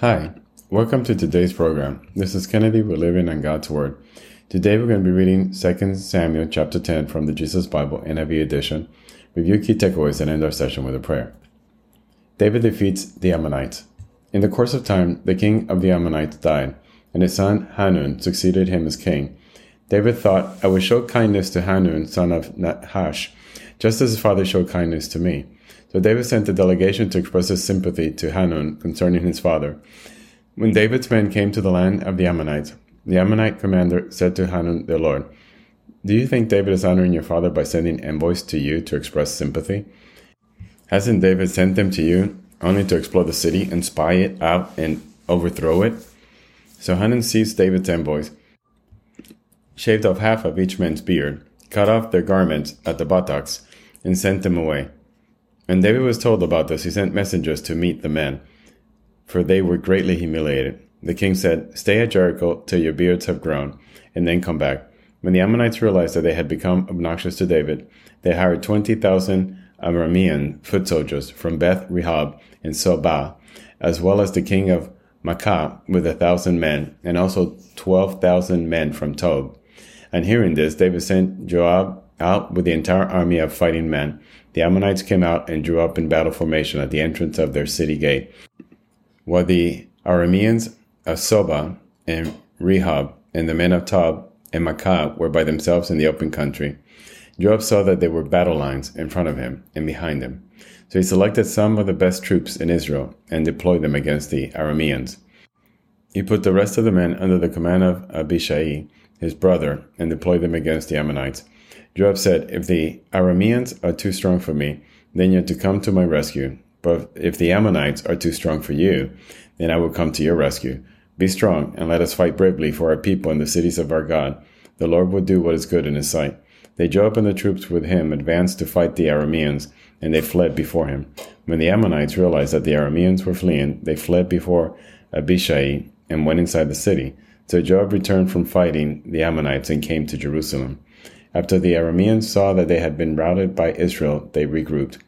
Hi, welcome to today's program. This is Kennedy. We're living on God's Word. Today we're going to be reading 2 Samuel chapter 10 from the Jesus Bible NIV edition. Review key takeaways and end our session with a prayer. David defeats the Ammonites. In the course of time, the king of the Ammonites died, and his son Hanun succeeded him as king. David thought, I will show kindness to Hanun, son of Nahash, just as his father showed kindness to me. So David sent a delegation to express his sympathy to Hanun concerning his father. When David's men came to the land of the Ammonites, the Ammonite commander said to Hanun, their lord, Do you think David is honoring your father by sending envoys to you to express sympathy? Hasn't David sent them to you only to explore the city and spy it out and overthrow it? So Hanun seized David's envoys, shaved off half of each man's beard, cut off their garments at the buttocks, and sent them away. When David was told about this, he sent messengers to meet the men, for they were greatly humiliated. The king said, Stay at Jericho till your beards have grown, and then come back. When the Ammonites realized that they had become obnoxious to David, they hired 20,000 Aramean foot soldiers from Beth Rehob and Zobah, as well as the king of Maacah with a thousand men, and also 12,000 men from Tob. And hearing this, David sent Joab out with the entire army of fighting men the Ammonites came out and drew up in battle formation at the entrance of their city gate, while the Arameans of Zobah and Rehob and the men of Tob and Maacah were by themselves in the open country. Joab saw that there were battle lines in front of him and behind him. So he selected some of the best troops in Israel and deployed them against the Arameans. He put the rest of the men under the command of Abishai, his brother, and deployed them against the Ammonites. Joab said, If the Arameans are too strong for me, then you're to come to my rescue. But if the Ammonites are too strong for you, then I will come to your rescue. Be strong, and let us fight bravely for our people and the cities of our God. The Lord will do what is good in his sight. They Joab and the troops with him advanced to fight the Arameans, and they fled before him. When the Ammonites realized that the Arameans were fleeing, they fled before Abishai and went inside the city. So Joab returned from fighting the Ammonites and came to Jerusalem. After the Arameans saw that they had been routed by Israel, they regrouped.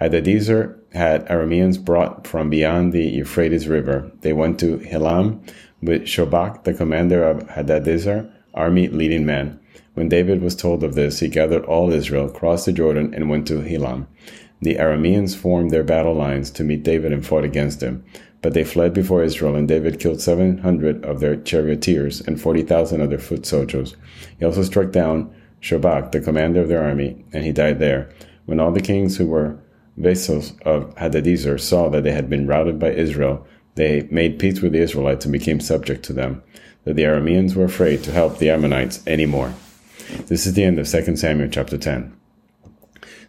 Hadadezer had Arameans brought from beyond the Euphrates River. They went to Helam with Shobach, the commander of Hadadezer, army leading man. When David was told of this, he gathered all Israel, crossed the Jordan, and went to Helam. The Arameans formed their battle lines to meet David and fought against him. But they fled before Israel, and David killed 700 of their charioteers and 40,000 of their foot soldiers. He also struck down Shobach, the commander of their army, and he died there. When all the kings who were vassals of Hadadezer saw that they had been routed by Israel, they made peace with the Israelites and became subject to them. That the Arameans were afraid to help the Ammonites anymore. This is the end of 2 Samuel chapter 10.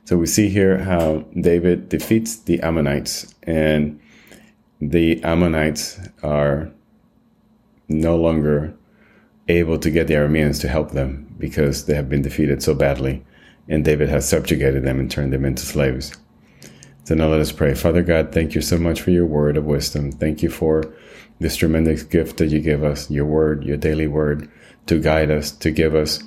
So we see here how David defeats the Ammonites and the Ammonites are no longer able to get the Arameans to help them because they have been defeated so badly, and David has subjugated them and turned them into slaves. So now let us pray. Father God, thank you so much for your word of wisdom. Thank you for this tremendous gift that you give us, your word, your daily word, to guide us, to give us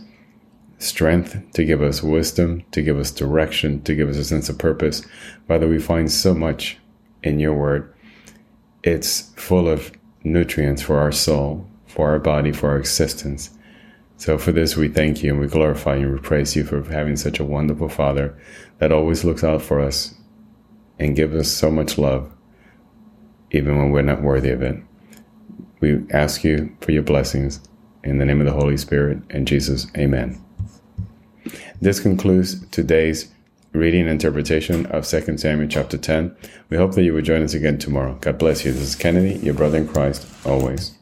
strength, to give us wisdom, to give us direction, to give us a sense of purpose. Father, we find so much in your word it's full of nutrients for our soul, for our body, for our existence. So for this, we thank you and we glorify you and we praise you for having such a wonderful Father that always looks out for us and gives us so much love, even when we're not worthy of it. We ask you for your blessings in the name of the Holy Spirit and Jesus. Amen. This concludes today's reading and interpretation of 2 Samuel chapter 10. We hope that you will join us again tomorrow. God bless you. This is Kennedy, your brother in Christ, always.